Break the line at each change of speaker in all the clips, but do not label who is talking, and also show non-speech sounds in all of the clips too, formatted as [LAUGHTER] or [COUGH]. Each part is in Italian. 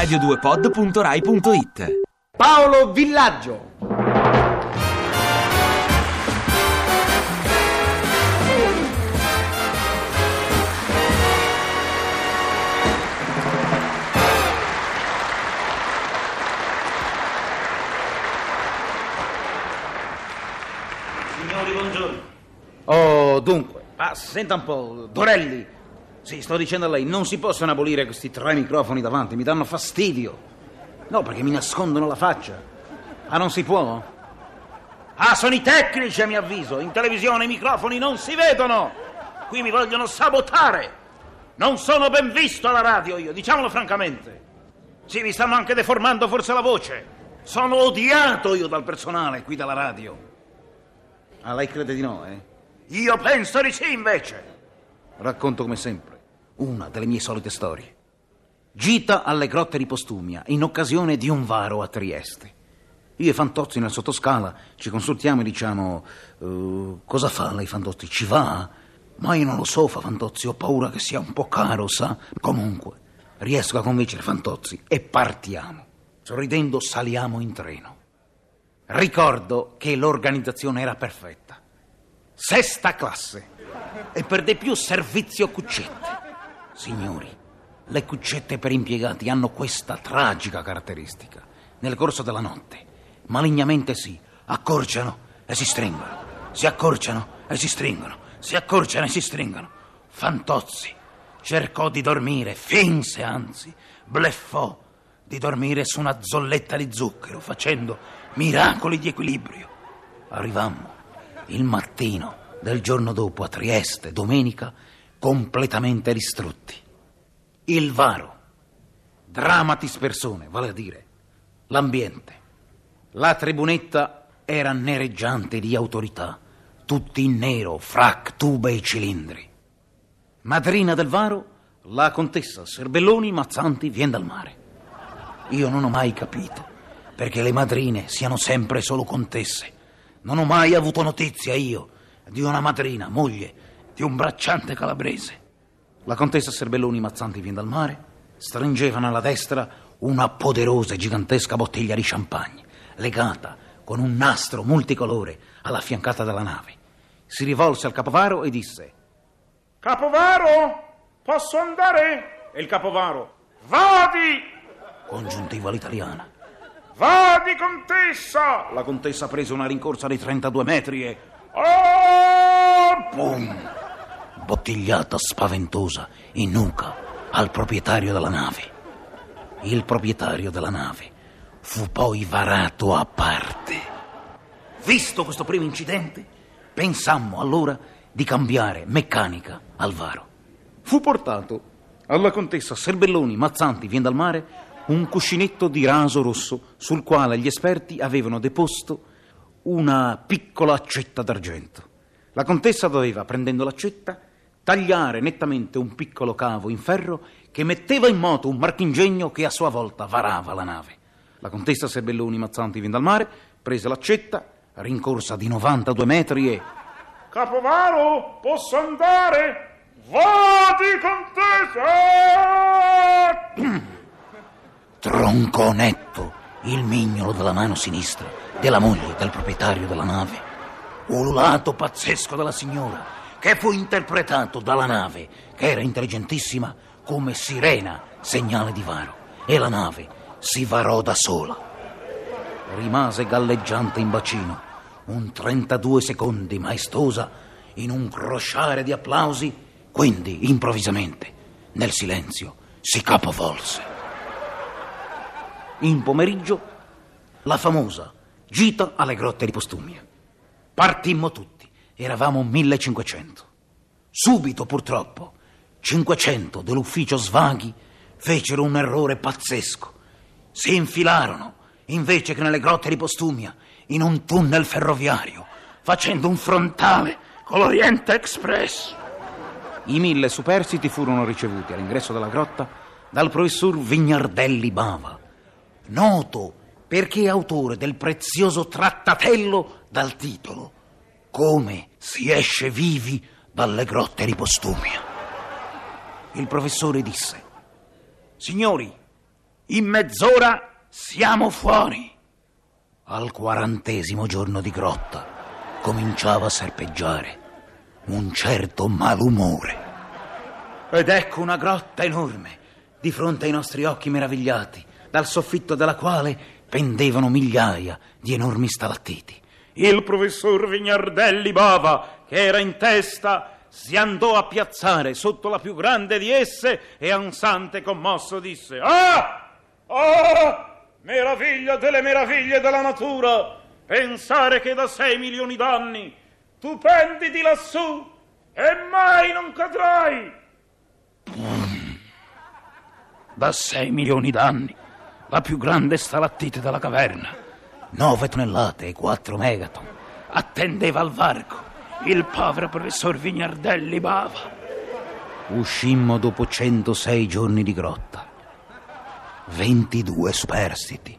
radio2pod.rai.it
Paolo Villaggio.
Signori, buongiorno.
Oh, dunque, ah, senta un po', Dorelli. Sì, sto dicendo a lei, non si possono abolire questi tre microfoni davanti, mi danno fastidio. No, perché mi nascondono la faccia. Ah, non si può? Ah, sono i tecnici, a mio avviso. In televisione i microfoni non si vedono. Qui mi vogliono sabotare. Non sono ben visto alla radio io, diciamolo francamente. Sì, mi stanno anche deformando forse la voce. Sono odiato io dal personale qui dalla radio. Ah, lei crede di no, eh? Io penso di sì, invece. Racconto come sempre una delle mie solite storie. Gita alle grotte di Postumia in occasione di un varo a Trieste. Io e Fantozzi nel sottoscala ci consultiamo e diciamo: "Eh, Cosa fa lei, Fantozzi? Ci va? Ma io non lo so, fa Fantozzi, ho paura che sia un po' caro, sa? Comunque, riesco a convincere Fantozzi e partiamo. Sorridendo saliamo in treno. Ricordo che l'organizzazione era perfetta. Sesta classe. E per di più servizio cuccette. Signori, le cuccette per impiegati hanno questa tragica caratteristica. Nel corso della notte, malignamente si accorciano e si stringono. Si accorciano e si stringono. Si accorciano e si stringono. Fantozzi cercò di dormire, finse anzi, bleffò di dormire su una zolletta di zucchero, facendo miracoli di equilibrio. Arrivammo il mattino del giorno dopo a Trieste, domenica, completamente distrutti. Il varo, dramatis persone, vale a dire, l'ambiente. La tribunetta era nereggiante di autorità, tutti in nero, frac, tube e cilindri. Madrina del varo, la contessa Serbelloni Mazzanti vien dal mare. Io non ho mai capito perché le madrine siano sempre solo contesse. Non ho mai avuto notizia io di una madrina, moglie di un bracciante calabrese. La contessa Serbelloni Mazzanti vien dal mare stringeva nella destra una poderosa e gigantesca bottiglia di champagne, legata con un nastro multicolore alla fiancata della nave. Si rivolse al capovaro e disse:
Capovaro, posso andare? E il capovaro, vadi!
Congiuntiva all'italiana.
Vadi, contessa!
La contessa prese una rincorsa di 32 metri e.
Oh!
Boom! Bottigliata spaventosa in nuca al proprietario della nave. Il proprietario della nave fu poi varato a parte. Visto questo primo incidente, pensammo allora di cambiare meccanica al varo. Fu portato alla contessa Serbelloni Mazzanti vien dal mare un cuscinetto di raso rosso sul quale gli esperti avevano deposto una piccola accetta d'argento. La contessa doveva, prendendo l'accetta, tagliare nettamente un piccolo cavo in ferro che metteva in moto un marchingegno che a sua volta varava la nave. La contessa Serbelloni Mazzanti vien dal mare prese l'accetta, rincorsa di 92 metri e
Capovaro, posso andare? Vadi, contessa! [CLEARS THROAT]
troncò netto il mignolo della mano sinistra della moglie del proprietario della nave. Ululato pazzesco della signora, che fu interpretato dalla nave, che era intelligentissima, come sirena, segnale di varo. E la nave si varò da sola. Rimase galleggiante in bacino, un 32 secondi maestosa, in un crosciare di applausi, quindi improvvisamente, nel silenzio, si capovolse. In pomeriggio, la famosa gita alle grotte di Postumia. Partimmo tutti, eravamo 1500. Subito, purtroppo, 500 dell'ufficio svaghi fecero un errore pazzesco. Si infilarono, invece che nelle grotte di Postumia, in un tunnel ferroviario, facendo un frontale con l'Oriente Express. I mille superstiti furono ricevuti all'ingresso della grotta dal professor Vignardelli Bava, noto perché autore del prezioso trattatello dal titolo Come si esce vivi dalle grotte di Postumia. Il professore disse: Signori,
In mezz'ora siamo fuori.
Al quarantesimo giorno di grotta cominciava a serpeggiare un certo malumore. Ed ecco una grotta enorme di fronte ai nostri occhi meravigliati, dal soffitto della quale pendevano migliaia di enormi stalattiti.
Il professor Vignardelli Bava, che era in testa, si andò a piazzare sotto la più grande di esse e ansante commosso disse Ah! Ah! Meraviglia delle meraviglie della natura! Pensare che da sei milioni d'anni tu pendi di lassù e mai non cadrai!
Da sei milioni d'anni, la più grande stalattite della caverna,
Nove tonnellate e quattro megaton.
attendeva al varco il povero professor Vignardelli Bava.
Uscimmo dopo 106 giorni di grotta. 22 superstiti.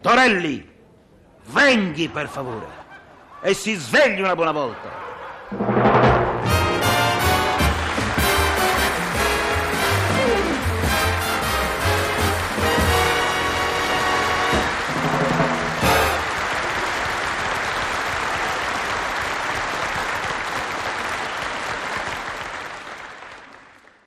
Torelli, venghi per favore e si svegli una buona volta.